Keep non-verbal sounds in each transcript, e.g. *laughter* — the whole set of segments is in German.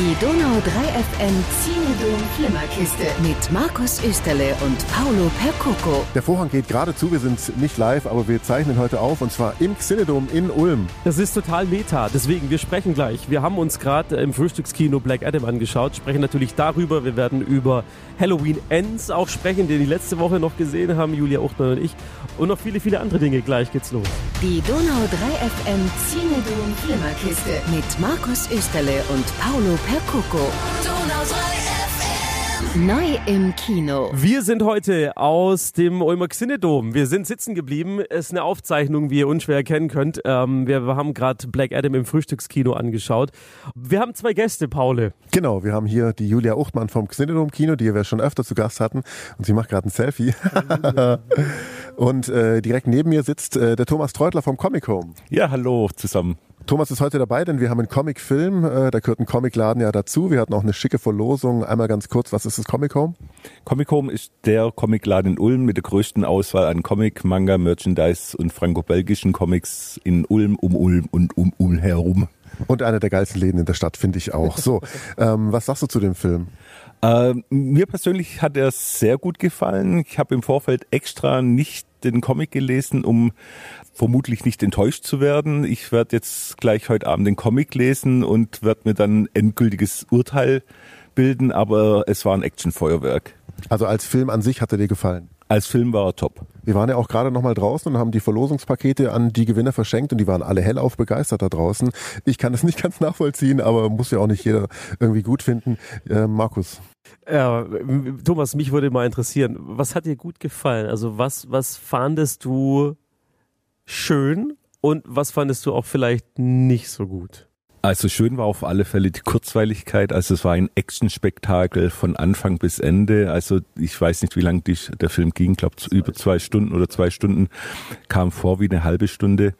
Die Donau 3 FM Zinedom Flimmerkiste mit Markus Österle und Paolo Percoco. Der Vorhang geht gerade zu, wir sind nicht live, aber wir zeichnen heute auf und zwar im Xinedom in Ulm. Das ist total meta, deswegen, wir sprechen gleich. Wir haben uns gerade im Frühstückskino Black Adam angeschaut, sprechen natürlich darüber, wir werden über Halloween Ends auch sprechen, den die letzte Woche noch gesehen haben, Julia Uchtmann und ich und noch viele, viele andere Dinge. Gleich geht's los. Die Donau 3 FM Zinedom Flimmerkiste mit Markus Österle und Paolo Percoco. 3 FM. Neu im Kino. Wir sind heute aus dem Ulmer Xinedom. Wir sind sitzen geblieben. Es ist eine Aufzeichnung, wie ihr unschwer erkennen könnt. Ähm, wir haben gerade Black Adam im Frühstückskino angeschaut. Wir haben zwei Gäste, Paule. Genau, wir haben hier die Julia Uchtmann vom Xinedom Kino, die wir schon öfter zu Gast hatten. Und sie macht gerade ein Selfie. *laughs* und äh, direkt neben mir sitzt äh, der Thomas Treutler vom Comic Home. Ja, hallo zusammen. Thomas ist heute dabei, denn wir haben einen Comicfilm. Äh, da gehört ein Comicladen ja dazu. Wir hatten auch eine schicke Verlosung. Einmal ganz kurz, was ist das Comic Home? Comic Home ist der Comicladen in Ulm mit der größten Auswahl an Comic, Manga, Merchandise und franco-belgischen Comics in Ulm, um Ulm und um Ulm herum. Und einer der geilsten Läden in der Stadt, finde ich auch. So, *laughs* ähm, was sagst du zu dem Film? Äh, mir persönlich hat er sehr gut gefallen. Ich habe im Vorfeld extra nicht den Comic gelesen, um vermutlich nicht enttäuscht zu werden. Ich werde jetzt gleich heute Abend den Comic lesen und werde mir dann endgültiges Urteil bilden, aber es war ein Actionfeuerwerk. Also als Film an sich hat er dir gefallen? Als Film war er top. Wir waren ja auch gerade noch mal draußen und haben die Verlosungspakete an die Gewinner verschenkt und die waren alle hellauf begeistert da draußen. Ich kann das *laughs* nicht ganz nachvollziehen, aber muss ja auch nicht jeder irgendwie gut finden. Äh, Markus. Ja, Thomas, mich würde mal interessieren, was hat dir gut gefallen? Also was, was fandest du schön und was fandest du auch vielleicht nicht so gut? Also schön war auf alle Fälle die Kurzweiligkeit. Also es war ein Actionspektakel von Anfang bis Ende. Also ich weiß nicht, wie lang der Film ging. Ich glaube über zwei Stunden oder zwei Stunden kam vor wie eine halbe Stunde.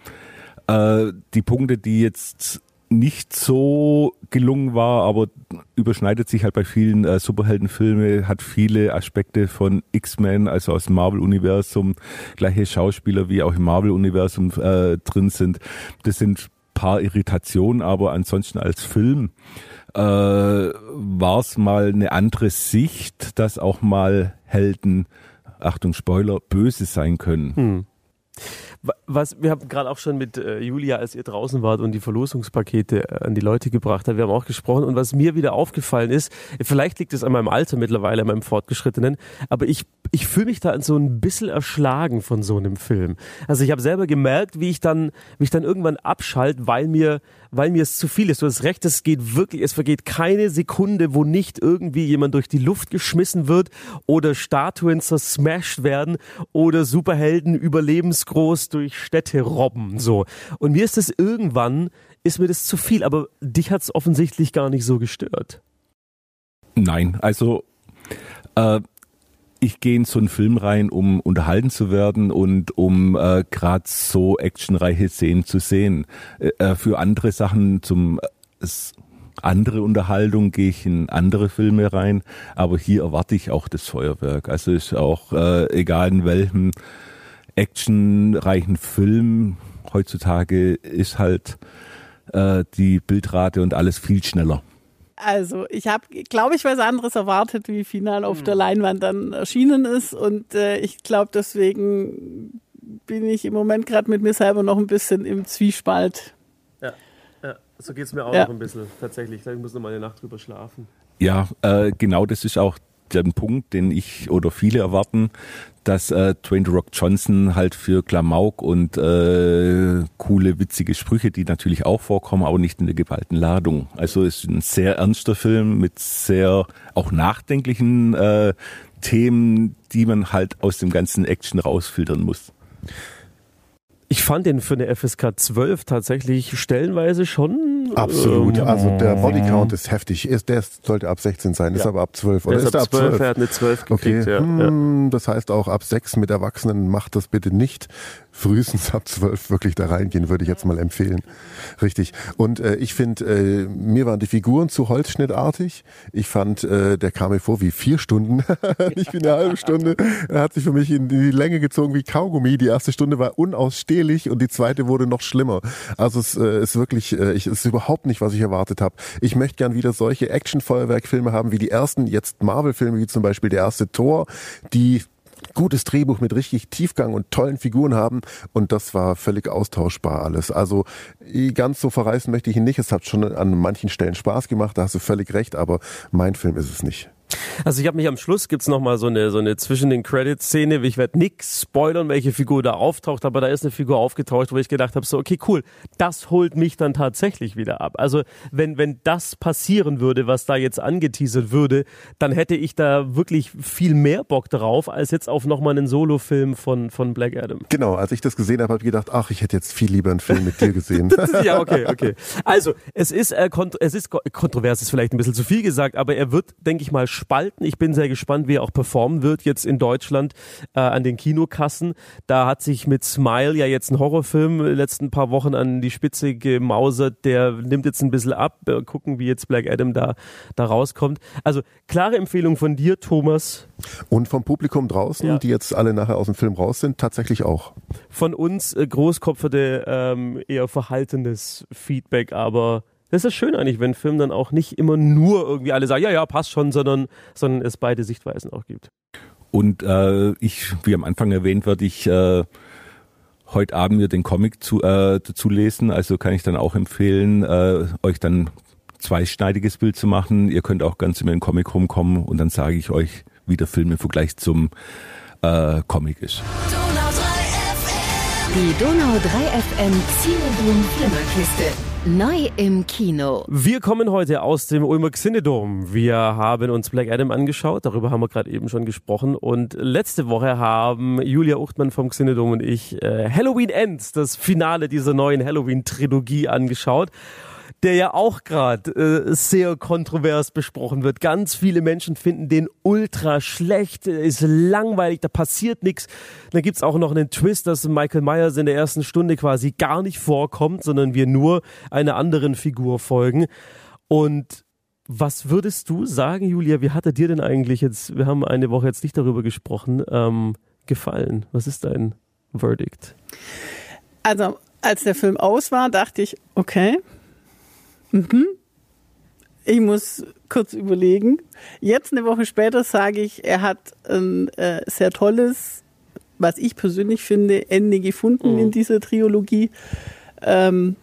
Äh, die Punkte, die jetzt nicht so gelungen war, aber überschneidet sich halt bei vielen äh, Superheldenfilme, hat viele Aspekte von X-Men, also aus dem Marvel-Universum, gleiche Schauspieler wie auch im Marvel-Universum äh, drin sind. Das sind paar Irritationen, aber ansonsten als Film äh, war es mal eine andere Sicht, dass auch mal Helden, Achtung Spoiler, böse sein können. Hm. Was, wir haben gerade auch schon mit äh, Julia, als ihr draußen wart und die Verlosungspakete äh, an die Leute gebracht hat, wir haben auch gesprochen und was mir wieder aufgefallen ist, vielleicht liegt es an meinem Alter mittlerweile, an meinem Fortgeschrittenen, aber ich, ich fühle mich da so ein bisschen erschlagen von so einem Film. Also ich habe selber gemerkt, wie ich dann, wie ich dann irgendwann abschalte, weil mir, weil mir es zu viel ist. Du hast recht, es geht wirklich, es vergeht keine Sekunde, wo nicht irgendwie jemand durch die Luft geschmissen wird oder Statuen zersmashed werden oder Superhelden überlebensgroß durch Städte robben, so. Und mir ist das irgendwann, ist mir das zu viel, aber dich hat es offensichtlich gar nicht so gestört. Nein, also äh, ich gehe in so einen Film rein, um unterhalten zu werden und um äh, gerade so actionreiche Szenen zu sehen. Äh, äh für andere Sachen zum äh, andere Unterhaltung gehe ich in andere Filme rein, aber hier erwarte ich auch das Feuerwerk. Also ist auch äh, egal in welchem actionreichen Film heutzutage ist halt äh, die Bildrate und alles viel schneller. Also ich habe, glaube ich, was anderes erwartet, wie final auf der. Leinwand dann erschienen ist. Und äh, ich glaube, deswegen bin ich im Moment gerade mit mir selber noch ein bisschen im Zwiespalt. Ja, ja. so geht es mir auch ja. noch ein bisschen tatsächlich. Ich muss noch mal eine Nacht drüber schlafen. Ja, äh, genau das ist auch der Punkt, den ich oder viele erwarten, dass äh, Dwayne Rock Johnson halt für Klamauk und äh, coole, witzige Sprüche, die natürlich auch vorkommen, aber nicht in der geballten Ladung. Also es ist ein sehr ernster Film mit sehr auch nachdenklichen äh, Themen, die man halt aus dem ganzen Action rausfiltern muss. Ich fand den für eine FSK 12 tatsächlich stellenweise schon. Absolut. Ähm, also der Bodycount ist heftig. Ist, der sollte ab 16 sein, ist aber ab 12. Oder der ist, ist ab 12? Er hat eine 12 gekriegt, okay. ja. Hm, das heißt auch ab 6 mit Erwachsenen macht das bitte nicht frühestens ab zwölf wirklich da reingehen, würde ich jetzt mal empfehlen. Richtig. Und äh, ich finde, äh, mir waren die Figuren zu holzschnittartig. Ich fand, äh, der kam mir vor wie vier Stunden, *laughs* nicht wie eine halbe Stunde. Er hat sich für mich in die Länge gezogen wie Kaugummi. Die erste Stunde war unausstehlich und die zweite wurde noch schlimmer. Also es äh, ist wirklich, äh, ich, es ist überhaupt überhaupt nicht, was ich erwartet habe. Ich möchte gern wieder solche Action-Feuerwerkfilme haben wie die ersten jetzt Marvel-Filme, wie zum Beispiel der erste Tor, die gutes Drehbuch mit richtig Tiefgang und tollen Figuren haben und das war völlig austauschbar alles. Also ganz so verreißen möchte ich ihn nicht. Es hat schon an manchen Stellen Spaß gemacht, da hast du völlig recht, aber mein Film ist es nicht. Also ich habe mich am Schluss gibt's noch mal so eine so eine zwischen den Credits Szene. Ich werde nix spoilern, welche Figur da auftaucht, aber da ist eine Figur aufgetaucht, wo ich gedacht habe, so okay cool, das holt mich dann tatsächlich wieder ab. Also wenn wenn das passieren würde, was da jetzt angeteasert würde, dann hätte ich da wirklich viel mehr Bock drauf als jetzt auf noch mal einen Solo-Film von von Black Adam. Genau, als ich das gesehen habe, habe ich gedacht, ach, ich hätte jetzt viel lieber einen Film mit dir gesehen. *laughs* ja, okay, okay. Also es ist äh, es ist kontrovers, ist vielleicht ein bisschen zu viel gesagt, aber er wird, denke ich mal, spalten. Ich bin sehr gespannt, wie er auch performen wird jetzt in Deutschland äh, an den Kinokassen. Da hat sich mit Smile ja jetzt ein Horrorfilm letzten paar Wochen an die Spitze gemausert. Der nimmt jetzt ein bisschen ab. Äh, gucken, wie jetzt Black Adam da, da rauskommt. Also klare Empfehlung von dir, Thomas. Und vom Publikum draußen, ja. die jetzt alle nachher aus dem Film raus sind, tatsächlich auch. Von uns äh, großkopferte, ähm, eher verhaltenes Feedback, aber das ist schön eigentlich, wenn Film dann auch nicht immer nur irgendwie alle sagen, ja, ja, passt schon, sondern, sondern es beide Sichtweisen auch gibt. Und äh, ich, wie am Anfang erwähnt, werde ich äh, heute Abend mir den Comic zu, äh, dazu lesen. Also kann ich dann auch empfehlen, äh, euch dann zweischneidiges Bild zu machen. Ihr könnt auch ganz in den Comic rumkommen und dann sage ich euch, wie der Film im Vergleich zum äh, Comic ist. Die Donau 3 FM Cinedom Flimmerkiste. Neu im Kino. Wir kommen heute aus dem Ulmer Xinedom. Wir haben uns Black Adam angeschaut, darüber haben wir gerade eben schon gesprochen. Und letzte Woche haben Julia Uchtmann vom Xinedom und ich äh, Halloween Ends, das Finale dieser neuen Halloween-Trilogie angeschaut der ja auch gerade äh, sehr kontrovers besprochen wird. Ganz viele Menschen finden den ultra schlecht, ist langweilig, da passiert nichts. Dann gibt's auch noch einen Twist, dass Michael Myers in der ersten Stunde quasi gar nicht vorkommt, sondern wir nur einer anderen Figur folgen. Und was würdest du sagen, Julia, wie hat er dir denn eigentlich jetzt, wir haben eine Woche jetzt nicht darüber gesprochen, ähm, gefallen? Was ist dein Verdict? Also, als der Film aus war, dachte ich, okay, Mhm. Ich muss kurz überlegen. Jetzt eine Woche später sage ich, er hat ein äh, sehr tolles, was ich persönlich finde, Ende gefunden mhm. in dieser Trilogie. Ähm,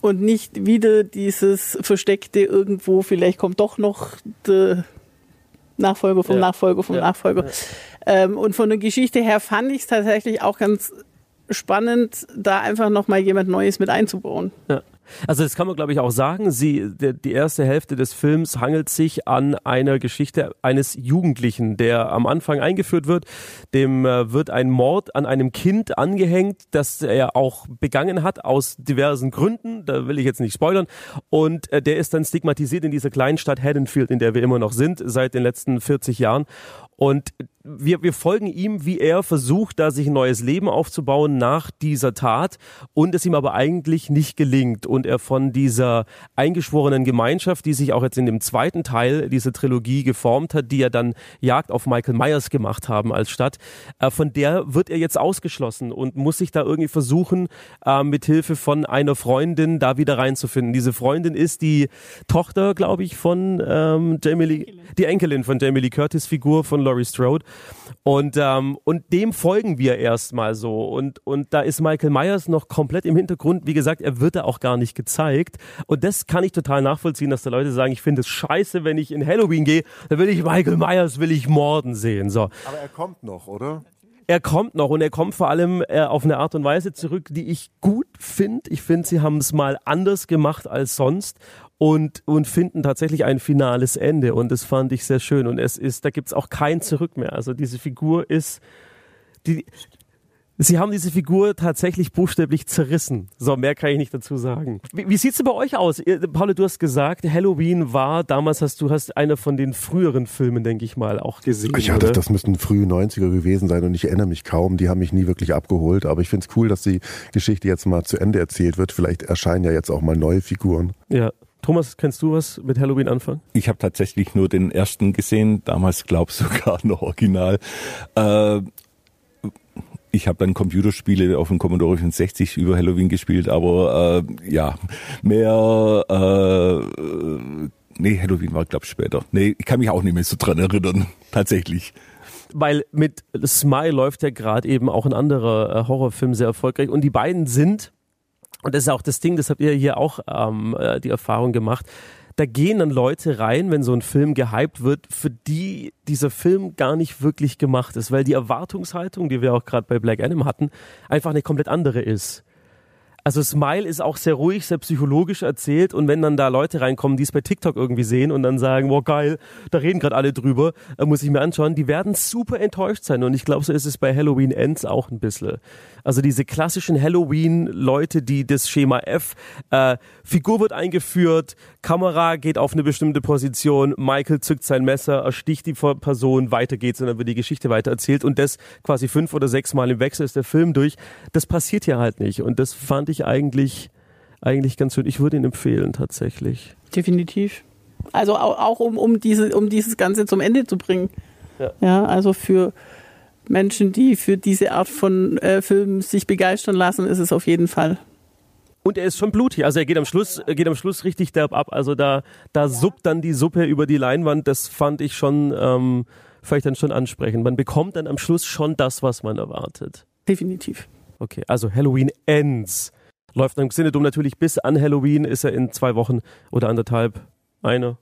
und nicht wieder dieses Versteckte irgendwo, vielleicht kommt doch noch der Nachfolger vom ja. Nachfolger vom ja. Nachfolger. Ja. Ähm, und von der Geschichte her fand ich es tatsächlich auch ganz spannend, da einfach nochmal jemand Neues mit einzubauen. Ja. Also das kann man, glaube ich, auch sagen. Sie, der, die erste Hälfte des Films hangelt sich an einer Geschichte eines Jugendlichen, der am Anfang eingeführt wird. Dem äh, wird ein Mord an einem Kind angehängt, das er auch begangen hat aus diversen Gründen. Da will ich jetzt nicht spoilern. Und äh, der ist dann stigmatisiert in dieser kleinen Stadt Haddonfield, in der wir immer noch sind, seit den letzten 40 Jahren. Und wir, wir folgen ihm, wie er versucht, da sich ein neues Leben aufzubauen nach dieser Tat und es ihm aber eigentlich nicht gelingt und er von dieser eingeschworenen Gemeinschaft, die sich auch jetzt in dem zweiten Teil dieser Trilogie geformt hat, die ja dann Jagd auf Michael Myers gemacht haben als Stadt, äh, von der wird er jetzt ausgeschlossen und muss sich da irgendwie versuchen, äh, mit Hilfe von einer Freundin da wieder reinzufinden. Diese Freundin ist die Tochter, glaube ich, von ähm, Jamie Lee, die Enkelin von Jamie Lee Curtis Figur von Laurie Strode und, ähm, und dem folgen wir erstmal so. Und, und da ist Michael Myers noch komplett im Hintergrund. Wie gesagt, er wird da auch gar nicht gezeigt. Und das kann ich total nachvollziehen, dass da Leute sagen, ich finde es scheiße, wenn ich in Halloween gehe, da will ich Michael Myers, will ich morden sehen. So. Aber er kommt noch, oder? er kommt noch und er kommt vor allem äh, auf eine Art und Weise zurück, die ich gut finde. Ich finde, sie haben es mal anders gemacht als sonst und, und finden tatsächlich ein finales Ende. Und das fand ich sehr schön. Und es ist, da gibt's auch kein Zurück mehr. Also diese Figur ist, die, Sie haben diese Figur tatsächlich buchstäblich zerrissen. So, mehr kann ich nicht dazu sagen. Wie, wie sieht's denn bei euch aus? Paul, du hast gesagt, Halloween war, damals hast du hast einer von den früheren Filmen, denke ich mal, auch gesehen. Ja, das, das müssten frühe 90er gewesen sein und ich erinnere mich kaum. Die haben mich nie wirklich abgeholt. Aber ich finde es cool, dass die Geschichte jetzt mal zu Ende erzählt wird. Vielleicht erscheinen ja jetzt auch mal neue Figuren. Ja. Thomas, kennst du was mit Halloween anfangen? Ich habe tatsächlich nur den ersten gesehen, damals glaube *laughs* sogar noch original. Äh, Ich habe dann Computerspiele auf dem Commodore 64 über Halloween gespielt, aber äh, ja, mehr äh, nee, Halloween war glaube ich später. Nee, ich kann mich auch nicht mehr so dran erinnern, *laughs* tatsächlich. Weil mit Smile läuft ja gerade eben auch ein anderer äh, Horrorfilm sehr erfolgreich und die beiden sind und das ist auch das Ding, das habt ihr hier auch ähm, äh, die Erfahrung gemacht da gehen dann Leute rein, wenn so ein Film gehypt wird, für die dieser Film gar nicht wirklich gemacht ist, weil die Erwartungshaltung, die wir auch gerade bei Black Adam hatten, einfach eine komplett andere ist. Also Smile ist auch sehr ruhig, sehr psychologisch erzählt und wenn dann da Leute reinkommen, die es bei TikTok irgendwie sehen und dann sagen, wow geil, da reden gerade alle drüber, äh, muss ich mir anschauen, die werden super enttäuscht sein und ich glaube, so ist es bei Halloween Ends auch ein bisschen. Also diese klassischen Halloween-Leute, die das Schema F, äh, Figur wird eingeführt, Kamera geht auf eine bestimmte Position, Michael zückt sein Messer, ersticht die Person, weiter geht's und dann wird die Geschichte weiter erzählt und das quasi fünf oder sechs Mal im Wechsel ist der Film durch. Das passiert hier halt nicht und das fand ich eigentlich eigentlich ganz schön. Ich würde ihn empfehlen tatsächlich. Definitiv. Also auch, auch um, um, diese, um dieses Ganze zum Ende zu bringen. Ja. ja also für Menschen, die für diese Art von äh, Filmen sich begeistern lassen, ist es auf jeden Fall. Und er ist schon blutig. Also er geht am Schluss, geht am Schluss richtig derb ab. Also da, da suppt dann die Suppe über die Leinwand. Das fand ich schon, ähm, vielleicht dann schon ansprechend. Man bekommt dann am Schluss schon das, was man erwartet. Definitiv. Okay, also Halloween Ends. Läuft im Cinedom natürlich bis an Halloween, ist er in zwei Wochen oder anderthalb, eine,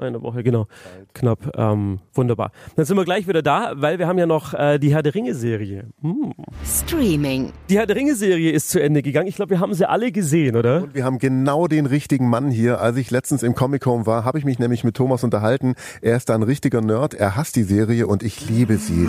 eine Woche, genau. Knapp. Ähm, wunderbar. Dann sind wir gleich wieder da, weil wir haben ja noch äh, die Herr der Ringe-Serie. Hm. Streaming. Die Herr der Ringe-Serie ist zu Ende gegangen. Ich glaube, wir haben sie alle gesehen, oder? Und wir haben genau den richtigen Mann hier. Als ich letztens im Comic Home war, habe ich mich nämlich mit Thomas unterhalten. Er ist da ein richtiger Nerd. Er hasst die Serie und ich liebe sie.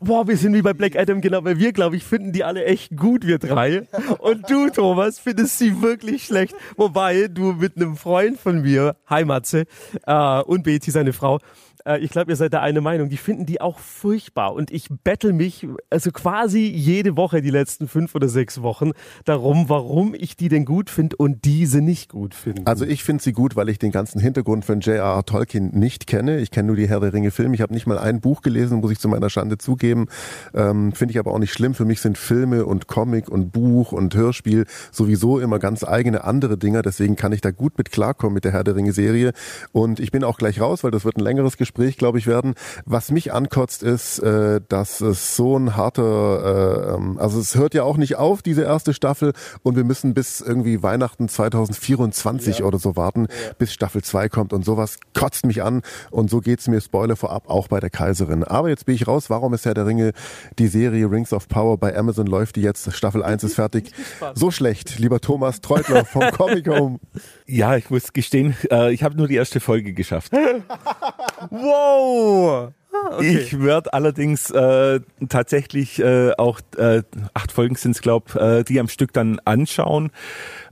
Boah, wir sind wie bei Black Adam, genau, weil wir, glaube ich, finden die alle echt gut, wir drei. Und du, Thomas, findest sie wirklich schlecht. Wobei du mit einem Freund von mir, Heimatze, äh, und Betty, seine Frau, äh, ich glaube, ihr seid da eine Meinung. Die finden die auch furchtbar. Und ich bettel mich also quasi jede Woche, die letzten fünf oder sechs Wochen, darum, warum ich die denn gut finde und diese nicht gut finde. Also ich finde sie gut, weil ich den ganzen Hintergrund von J.R.R. Tolkien nicht kenne. Ich kenne nur die Herr der Ringe Filme. Ich habe nicht mal ein Buch gelesen, muss ich zu meiner Schande zugeben. Ähm, finde ich aber auch nicht schlimm. Für mich sind Filme und Comic und Buch und Hörspiel sowieso immer ganz eigene andere Dinger. Deswegen kann ich da gut mit klarkommen mit der Herr der Ringe Serie. Und ich bin auch gleich raus, weil das wird ein längeres Gespräch Gespräch, glaube ich, werden. Was mich ankotzt, ist, äh, dass es so ein harter, äh, ähm, also es hört ja auch nicht auf, diese erste Staffel, und wir müssen bis irgendwie Weihnachten 2024 ja. oder so warten, ja. bis Staffel 2 kommt und sowas kotzt mich an und so geht's mir, Spoiler vorab, auch bei der Kaiserin. Aber jetzt bin ich raus, warum ist Herr der Ringe, die Serie Rings of Power bei Amazon läuft die jetzt, Staffel 1 ist fertig. *laughs* So schlecht, lieber Thomas Treutler vom Comic Home. *laughs* Ja, ich muss gestehen, äh, ich habe nur die erste Folge geschafft. *laughs* Wow! Ah, okay. Ich werde allerdings äh, tatsächlich äh, auch äh, acht Folgen sind es, glaube äh, die am Stück dann anschauen,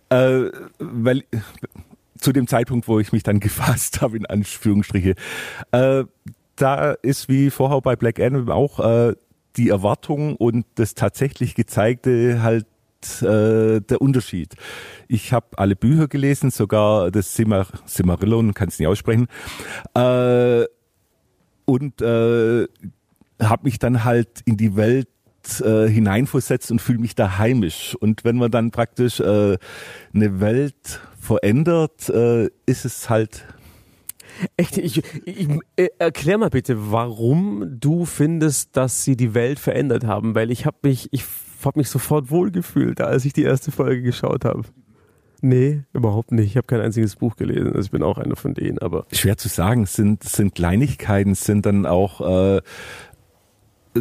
äh, weil zu dem Zeitpunkt, wo ich mich dann *laughs* gefasst habe, in Anführungsstriche, äh, da ist wie vorher bei Black Adam auch äh, die Erwartung und das tatsächlich gezeigte halt äh, der Unterschied. Ich habe alle Bücher gelesen, sogar das Simmer, Simmerillion, kann es nicht aussprechen. Äh, und äh, habe mich dann halt in die Welt äh, hineinversetzt und fühle mich da heimisch. Und wenn man dann praktisch äh, eine Welt verändert, äh, ist es halt Echt, ich, ich, äh, erklär mal bitte, warum du findest, dass sie die Welt verändert haben, weil ich habe mich, ich habe mich sofort wohlgefühlt, als ich die erste Folge geschaut habe. Nee, überhaupt nicht. Ich habe kein einziges Buch gelesen. Also ich bin auch einer von denen, aber. Schwer zu sagen, sind, sind Kleinigkeiten, sind dann auch, äh,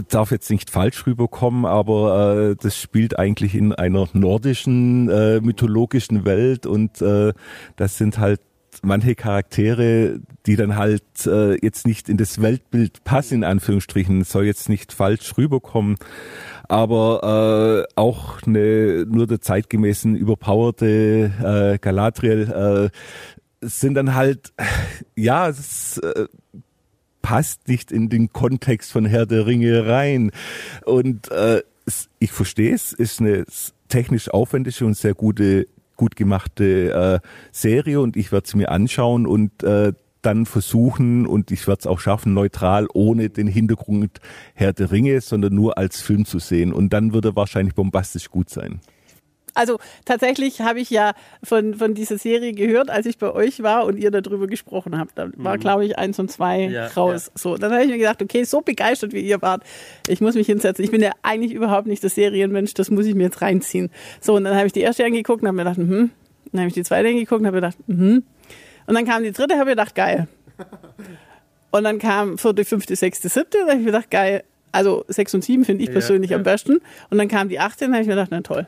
darf jetzt nicht falsch rüberkommen, aber äh, das spielt eigentlich in einer nordischen äh, mythologischen Welt und äh, das sind halt manche Charaktere, die dann halt äh, jetzt nicht in das Weltbild passen, in Anführungsstrichen, soll jetzt nicht falsch rüberkommen, aber äh, auch eine nur der zeitgemäßen überpowerte äh, Galadriel äh, sind dann halt, ja, es äh, passt nicht in den Kontext von Herr der Ringe rein. Und äh, ich verstehe es, ist eine technisch aufwendige und sehr gute gut gemachte äh, Serie und ich werde sie mir anschauen und äh, dann versuchen, und ich werde es auch schaffen, neutral, ohne den Hintergrund Herr der Ringe, sondern nur als Film zu sehen. Und dann würde wahrscheinlich bombastisch gut sein. Also tatsächlich habe ich ja von, von dieser Serie gehört, als ich bei euch war und ihr darüber gesprochen habt. Da war, mhm. glaube ich, eins und zwei ja, raus. Ja. So, dann habe ich mir gedacht, okay, so begeistert wie ihr wart, ich muss mich hinsetzen. Ich bin ja eigentlich überhaupt nicht der Serienmensch, das muss ich mir jetzt reinziehen. So, und dann habe ich die erste angeguckt und habe mir gedacht, hm. Dann habe ich die zweite angeguckt und habe mir gedacht, hm. Und dann kam die dritte, habe ich gedacht, geil. *laughs* Und dann kam vierte, fünfte, sechste, siebte, da habe ich mir gedacht, geil. Also sechs und sieben finde ich persönlich ja, am besten. Und dann kam die achte, dann habe ich mir gedacht, na toll.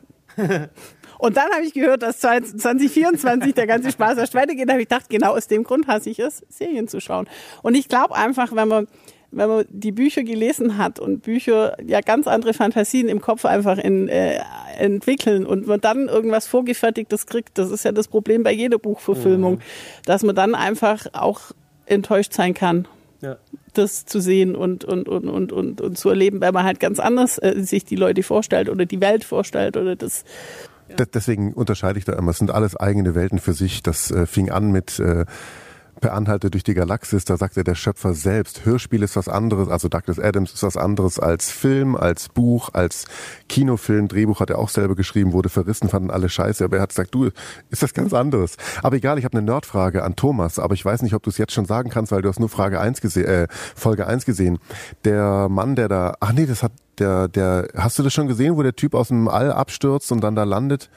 Und dann habe ich gehört, dass 2024 der ganze Spaß erst weitergeht. Da habe ich gedacht, genau aus dem Grund hasse ich es, Serien zu schauen. Und ich glaube einfach, wenn man wenn man die Bücher gelesen hat und Bücher ja ganz andere Fantasien im Kopf einfach in, äh, entwickeln und man dann irgendwas vorgefertigtes kriegt, das ist ja das Problem bei jeder Buchverfilmung, mhm. dass man dann einfach auch enttäuscht sein kann. Ja. das zu sehen und, und, und, und, und, und zu erleben, weil man halt ganz anders äh, sich die Leute vorstellt oder die Welt vorstellt oder das ja. Deswegen unterscheide ich da immer. Es sind alles eigene Welten für sich. Das äh, fing an mit äh, Per Anhalte durch die Galaxis, da sagt er der Schöpfer selbst, Hörspiel ist was anderes, also Douglas Adams ist was anderes als Film, als Buch, als Kinofilm, Drehbuch hat er auch selber geschrieben, wurde verrissen, fanden alle scheiße, aber er hat gesagt, du, ist das ganz anderes. Aber egal, ich habe eine Nerdfrage an Thomas, aber ich weiß nicht, ob du es jetzt schon sagen kannst, weil du hast nur Frage 1 gesehen, äh, Folge 1 gesehen. Der Mann, der da, ach nee, das hat der, der, hast du das schon gesehen, wo der Typ aus dem All abstürzt und dann da landet?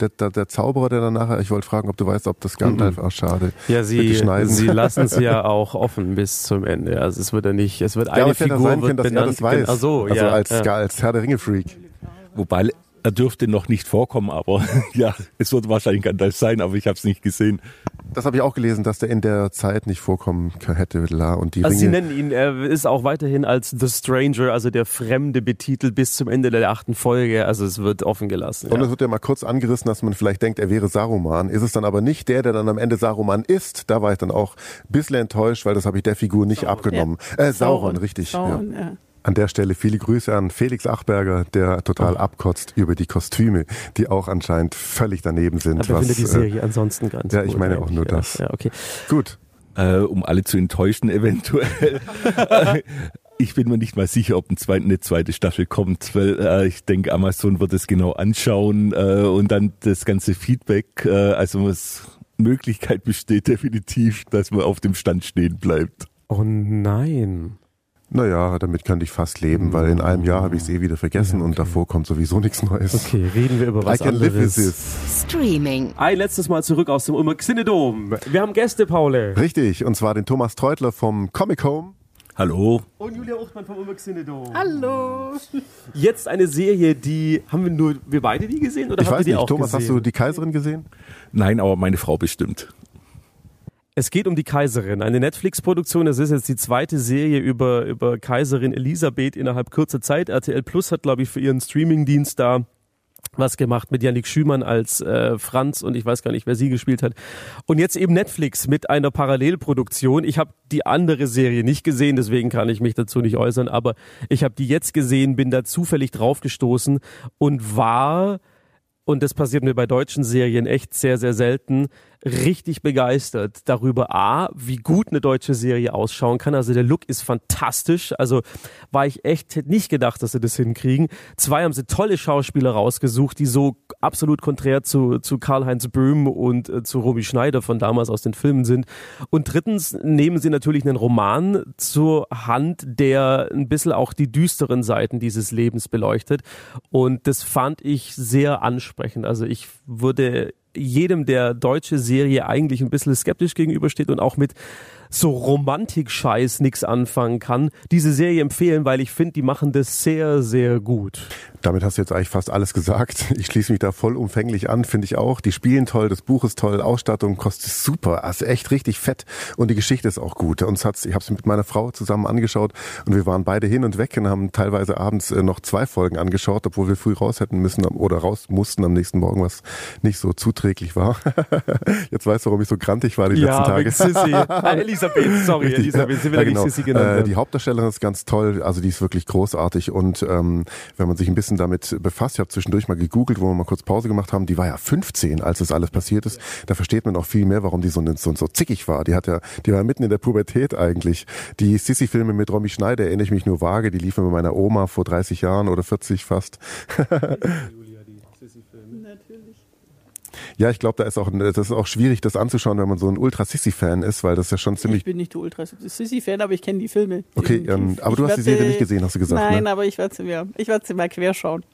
Der, der, der Zauberer, der dann nachher, ich wollte fragen, ob du weißt, ob das Gandalf, mhm. ach schade. Ja, sie, sie *laughs* lassen es ja auch offen bis zum Ende. Also es wird ja nicht, es wird eine ja, Figur sein wird können, dass benannt. Er das weiß. Ach so, also ja, als, ja. als Herr der Ringe-Freak. Wobei er dürfte noch nicht vorkommen, aber *laughs* ja, es wird wahrscheinlich Gandalf sein, aber ich habe es nicht gesehen. Das habe ich auch gelesen, dass der in der Zeit nicht vorkommen hätte. La, und die also Ringe. Sie nennen ihn, er ist auch weiterhin als The Stranger, also der Fremde betitelt bis zum Ende der achten Folge. Also es wird offen gelassen. Und ja. es wird ja mal kurz angerissen, dass man vielleicht denkt, er wäre Saruman. Ist es dann aber nicht der, der dann am Ende Saruman ist. Da war ich dann auch ein bisschen enttäuscht, weil das habe ich der Figur nicht Sauron. abgenommen. Ja. Äh, Sauron, Sauron richtig. Sauron, ja. ja. An der Stelle viele Grüße an Felix Achberger, der total oh. abkotzt über die Kostüme, die auch anscheinend völlig daneben sind. Aber was, findet die Serie äh, ansonsten ganz Ja, ich meine auch nur das. Ja, okay. Gut. Äh, um alle zu enttäuschen eventuell. *laughs* ich bin mir nicht mal sicher, ob ein zweite, eine zweite Staffel kommt, weil äh, ich denke, Amazon wird es genau anschauen äh, und dann das ganze Feedback, äh, also was Möglichkeit besteht definitiv, dass man auf dem Stand stehen bleibt. Oh nein. Naja, damit könnte ich fast leben, weil in einem Jahr habe ich es eh wieder vergessen ja, okay. und davor kommt sowieso nichts Neues. Okay, reden wir über was I can anderes. Live with this. Streaming. Ein letztes Mal zurück aus dem Ulmer Xinedom. Wir haben Gäste, Paul. Richtig, und zwar den Thomas Treutler vom Comic Home. Hallo. Und Julia Uchtmann vom Ulmer Xinedom. Hallo. Jetzt eine Serie, die haben wir nur wir beide die gesehen oder ich haben weiß die nicht. auch Thomas, gesehen? hast du die Kaiserin gesehen? Nein, aber meine Frau bestimmt. Es geht um die Kaiserin, eine Netflix-Produktion. Das ist jetzt die zweite Serie über, über Kaiserin Elisabeth innerhalb kurzer Zeit. RTL Plus hat, glaube ich, für ihren Streaming-Dienst da was gemacht mit Yannick Schümann als äh, Franz und ich weiß gar nicht, wer sie gespielt hat. Und jetzt eben Netflix mit einer Parallelproduktion. Ich habe die andere Serie nicht gesehen, deswegen kann ich mich dazu nicht äußern, aber ich habe die jetzt gesehen, bin da zufällig draufgestoßen und war, und das passiert mir bei deutschen Serien echt sehr, sehr selten, richtig begeistert darüber, A, wie gut eine deutsche Serie ausschauen kann. Also der Look ist fantastisch. Also war ich echt, nicht gedacht, dass sie das hinkriegen. Zwei haben sie tolle Schauspieler rausgesucht, die so absolut konträr zu, zu Karl-Heinz Böhm und äh, zu Romy Schneider von damals aus den Filmen sind. Und drittens nehmen sie natürlich einen Roman zur Hand, der ein bisschen auch die düsteren Seiten dieses Lebens beleuchtet. Und das fand ich sehr ansprechend. Also ich würde jedem, der deutsche Serie eigentlich ein bisschen skeptisch gegenübersteht und auch mit so Romantik-Scheiß nichts anfangen kann, diese Serie empfehlen, weil ich finde, die machen das sehr, sehr gut. Damit hast du jetzt eigentlich fast alles gesagt. *laughs* Ich schließe mich da vollumfänglich an, finde ich auch. Die spielen toll, das Buch ist toll, Ausstattung kostet super, also echt richtig fett und die Geschichte ist auch gut. Uns hat's, ich habe es mit meiner Frau zusammen angeschaut und wir waren beide hin und weg und haben teilweise abends äh, noch zwei Folgen angeschaut, obwohl wir früh raus hätten müssen oder raus mussten am nächsten Morgen, was nicht so zuträglich war. *laughs* Jetzt weißt du, warum ich so grantig war die ja, letzten Tage. Sissy. *laughs* Elisabeth, sorry, Elisabeth, sie will ja, genau. Sissi genannt äh, Die Hauptdarstellerin ist ganz toll, also die ist wirklich großartig und ähm, wenn man sich ein bisschen damit befasst, ich habe zwischendurch mal gegoogelt, wo wir mal kurz Pause gemacht haben, die war ja 15, als das alles passiert ist. Da versteht man auch viel mehr, warum die so, so, so zickig war. Die hat ja, die war mitten in der Pubertät eigentlich. Die Sissi-Filme mit Romy Schneider erinnere ich mich nur vage, die liefen mit meiner Oma vor 30 Jahren oder 40 fast. *laughs* Ja, ich glaube, da ist auch, das ist auch schwierig, das anzuschauen, wenn man so ein Ultra-Sissy-Fan ist, weil das ja schon ziemlich. Ich bin nicht der Ultra-Sissy-Fan, aber ich kenne die Filme. Okay, ähm, aber du hast die Serie nicht gesehen, hast du gesagt. Nein, ne? aber ich werde sie mir, ich werde sie mal querschauen.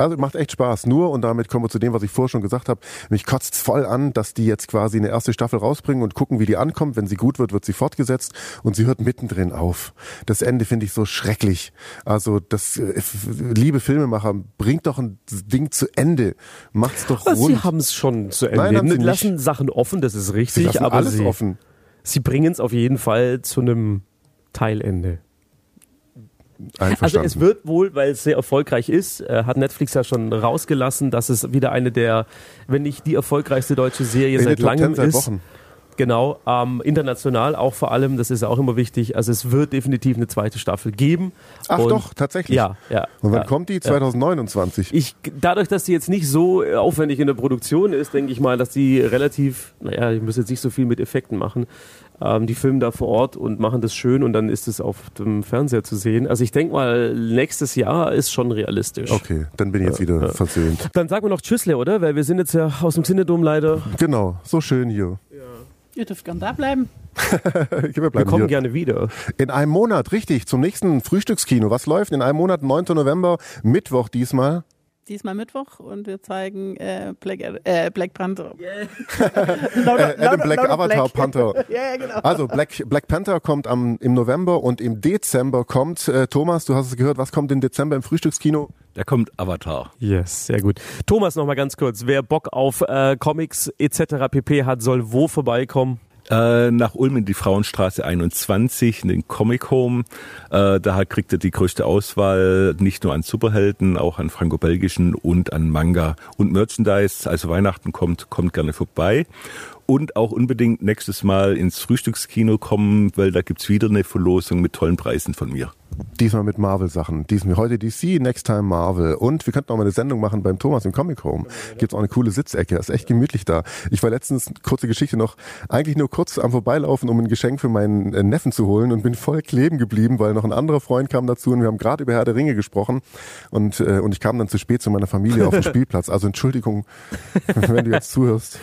Also macht echt Spaß. Nur, und damit kommen wir zu dem, was ich vorher schon gesagt habe, mich kotzt voll an, dass die jetzt quasi eine erste Staffel rausbringen und gucken, wie die ankommt. Wenn sie gut wird, wird sie fortgesetzt und sie hört mittendrin auf. Das Ende finde ich so schrecklich. Also das, äh, liebe Filmemacher, bringt doch ein Ding zu Ende. Macht's doch rund. Sie haben es schon zu Ende. Nein, sie lassen nicht. Sachen offen, das ist richtig, sie aber alles sie, offen. sie bringen es auf jeden Fall zu einem Teilende. Also es wird wohl, weil es sehr erfolgreich ist, äh, hat Netflix ja schon rausgelassen, dass es wieder eine der, wenn nicht die erfolgreichste deutsche Serie In seit langem seit ist. Wochen. Genau, ähm, international auch vor allem, das ist auch immer wichtig. Also es wird definitiv eine zweite Staffel geben. Ach und doch, tatsächlich. Ja, ja. Und wann ja, kommt die? 2029. Ich, dadurch, dass die jetzt nicht so aufwendig in der Produktion ist, denke ich mal, dass die relativ, naja, ich muss jetzt nicht so viel mit Effekten machen. Ähm, die filmen da vor Ort und machen das schön und dann ist es auf dem Fernseher zu sehen. Also ich denke mal, nächstes Jahr ist schon realistisch. Okay, dann bin ich jetzt wieder ja. versöhnt. Dann sagen wir noch Tschüssle, oder? Weil wir sind jetzt ja aus dem Synodom leider. Genau, so schön hier. Ja. Ihr dürft gern da bleiben. *laughs* wir, wir, kommen hier. gerne wieder. In einem Monat, richtig, zum nächsten Frühstückskino. Was läuft in einem Monat? 9. November, Mittwoch diesmal diesmal Mittwoch und wir zeigen äh, Black, äh, Black Panther. *laughs* Yeah. *laughs* no, äh, Adam Black Avatar Black. Panther. *laughs* ja, genau. Also Black, Black Panther kommt am, im November und im Dezember kommt, äh, Thomas, du hast es gehört, was kommt im Dezember im Frühstückskino? Da kommt Avatar. Yes, sehr gut. Thomas, noch mal ganz kurz. Wer Bock auf äh, Comics etc. pp. hat, soll wo vorbeikommen? Äh, nach Ulm in die Frauenstraße 21, in den Comic Home. Äh, da kriegt er die größte Auswahl, nicht nur an Superhelden, auch an franco-belgischen und an Manga und Merchandise. Also Weihnachten kommt, kommt gerne vorbei und auch unbedingt nächstes Mal ins Frühstückskino kommen, weil da gibt's wieder eine Verlosung mit tollen Preisen von mir. Diesmal mit Marvel-Sachen. Diesmal heute DC, next time Marvel. Und wir könnten auch mal eine Sendung machen beim Thomas im Comic Home. Gibt's auch eine coole Sitzecke. ist echt gemütlich da. Ich war letztens, kurze Geschichte noch, eigentlich nur kurz am Vorbeilaufen, um ein Geschenk für meinen äh, Neffen zu holen und bin voll kleben geblieben, weil noch ein anderer Freund kam dazu und wir haben gerade über Herr der Ringe gesprochen und, äh, und ich kam dann zu spät zu meiner Familie auf dem *laughs* Spielplatz. Also Entschuldigung, *laughs* wenn du jetzt zuhörst.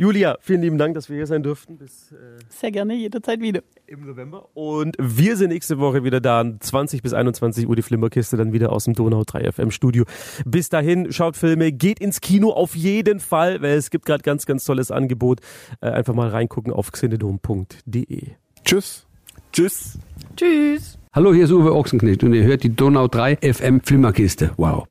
Julia, vielen lieben Dank, dass wir hier sein durften. Bis, äh, Sehr gerne, jederzeit wieder. Im November. Und wir sind nächste Woche wieder da, 20 bis 21 Uhr die Flimmerkiste, dann wieder aus dem Donau 3 FM Studio. Bis dahin, schaut Filme, geht ins Kino auf jeden Fall, weil es gibt gerade ganz, ganz tolles Angebot. Äh, einfach mal reingucken auf xenedom.de. Tschüss. Tschüss. Tschüss. Hallo, hier ist Uwe Ochsenknecht und ihr hört die Donau 3 FM Flimmerkiste. Wow.